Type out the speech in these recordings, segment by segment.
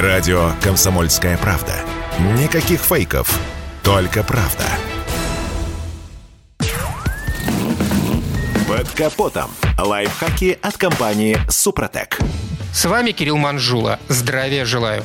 Радио «Комсомольская правда». Никаких фейков, только правда. Под капотом. Лайфхаки от компании «Супротек». С вами Кирилл Манжула. Здравия желаю.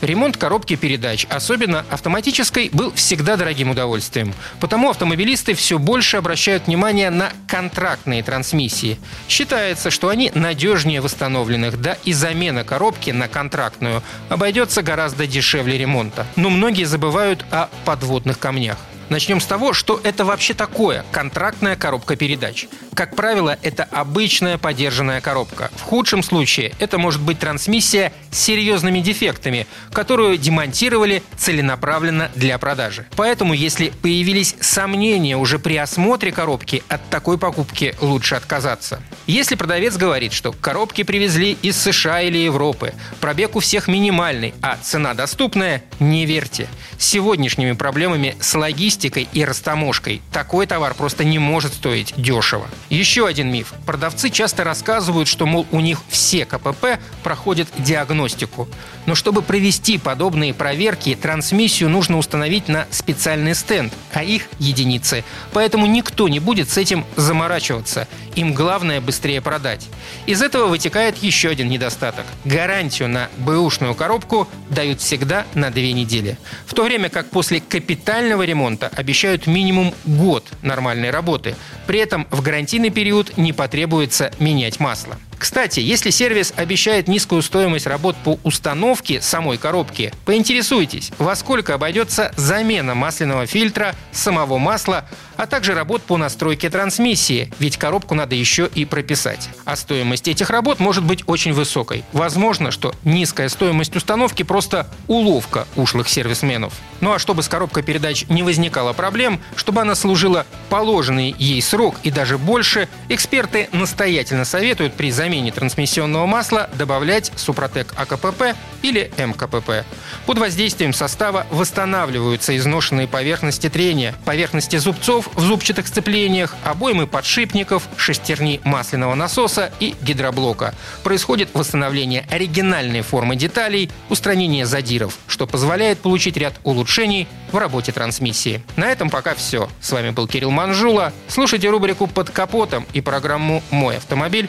Ремонт коробки передач, особенно автоматической, был всегда дорогим удовольствием. Потому автомобилисты все больше обращают внимание на контрактные трансмиссии. Считается, что они надежнее восстановленных, да и замена коробки на контрактную обойдется гораздо дешевле ремонта. Но многие забывают о подводных камнях. Начнем с того, что это вообще такое контрактная коробка передач. Как правило, это обычная подержанная коробка. В худшем случае это может быть трансмиссия с серьезными дефектами, которую демонтировали целенаправленно для продажи. Поэтому, если появились сомнения уже при осмотре коробки, от такой покупки лучше отказаться. Если продавец говорит, что коробки привезли из США или Европы, пробег у всех минимальный, а цена доступная, не верьте. С сегодняшними проблемами с логистикой и растаможкой такой товар просто не может стоить дешево. Еще один миф. Продавцы часто рассказывают, что, мол, у них все КПП проходят диагностику. Но чтобы провести подобные проверки, трансмиссию нужно установить на специальный стенд, а их единицы. Поэтому никто не будет с этим заморачиваться. Им главное быстрее продать. Из этого вытекает еще один недостаток. Гарантию на бэушную коробку дают всегда на две недели. В то время как после капитального ремонта обещают минимум год нормальной работы. При этом в гарантийный период не потребуется менять масло. Кстати, если сервис обещает низкую стоимость работ по установке самой коробки, поинтересуйтесь, во сколько обойдется замена масляного фильтра, самого масла, а также работ по настройке трансмиссии, ведь коробку надо еще и прописать. А стоимость этих работ может быть очень высокой. Возможно, что низкая стоимость установки просто уловка ушлых сервисменов. Ну а чтобы с коробкой передач не возникало проблем, чтобы она служила положенный ей срок и даже больше, эксперты настоятельно советуют при замене трансмиссионного масла добавлять Супротек АКПП или МКПП. Под воздействием состава восстанавливаются изношенные поверхности трения, поверхности зубцов в зубчатых сцеплениях, обоймы подшипников, шестерни масляного насоса и гидроблока. Происходит восстановление оригинальной формы деталей, устранение задиров, что позволяет получить ряд улучшений в работе трансмиссии. На этом пока все. С вами был Кирилл Манжула. Слушайте рубрику «Под капотом» и программу «Мой автомобиль»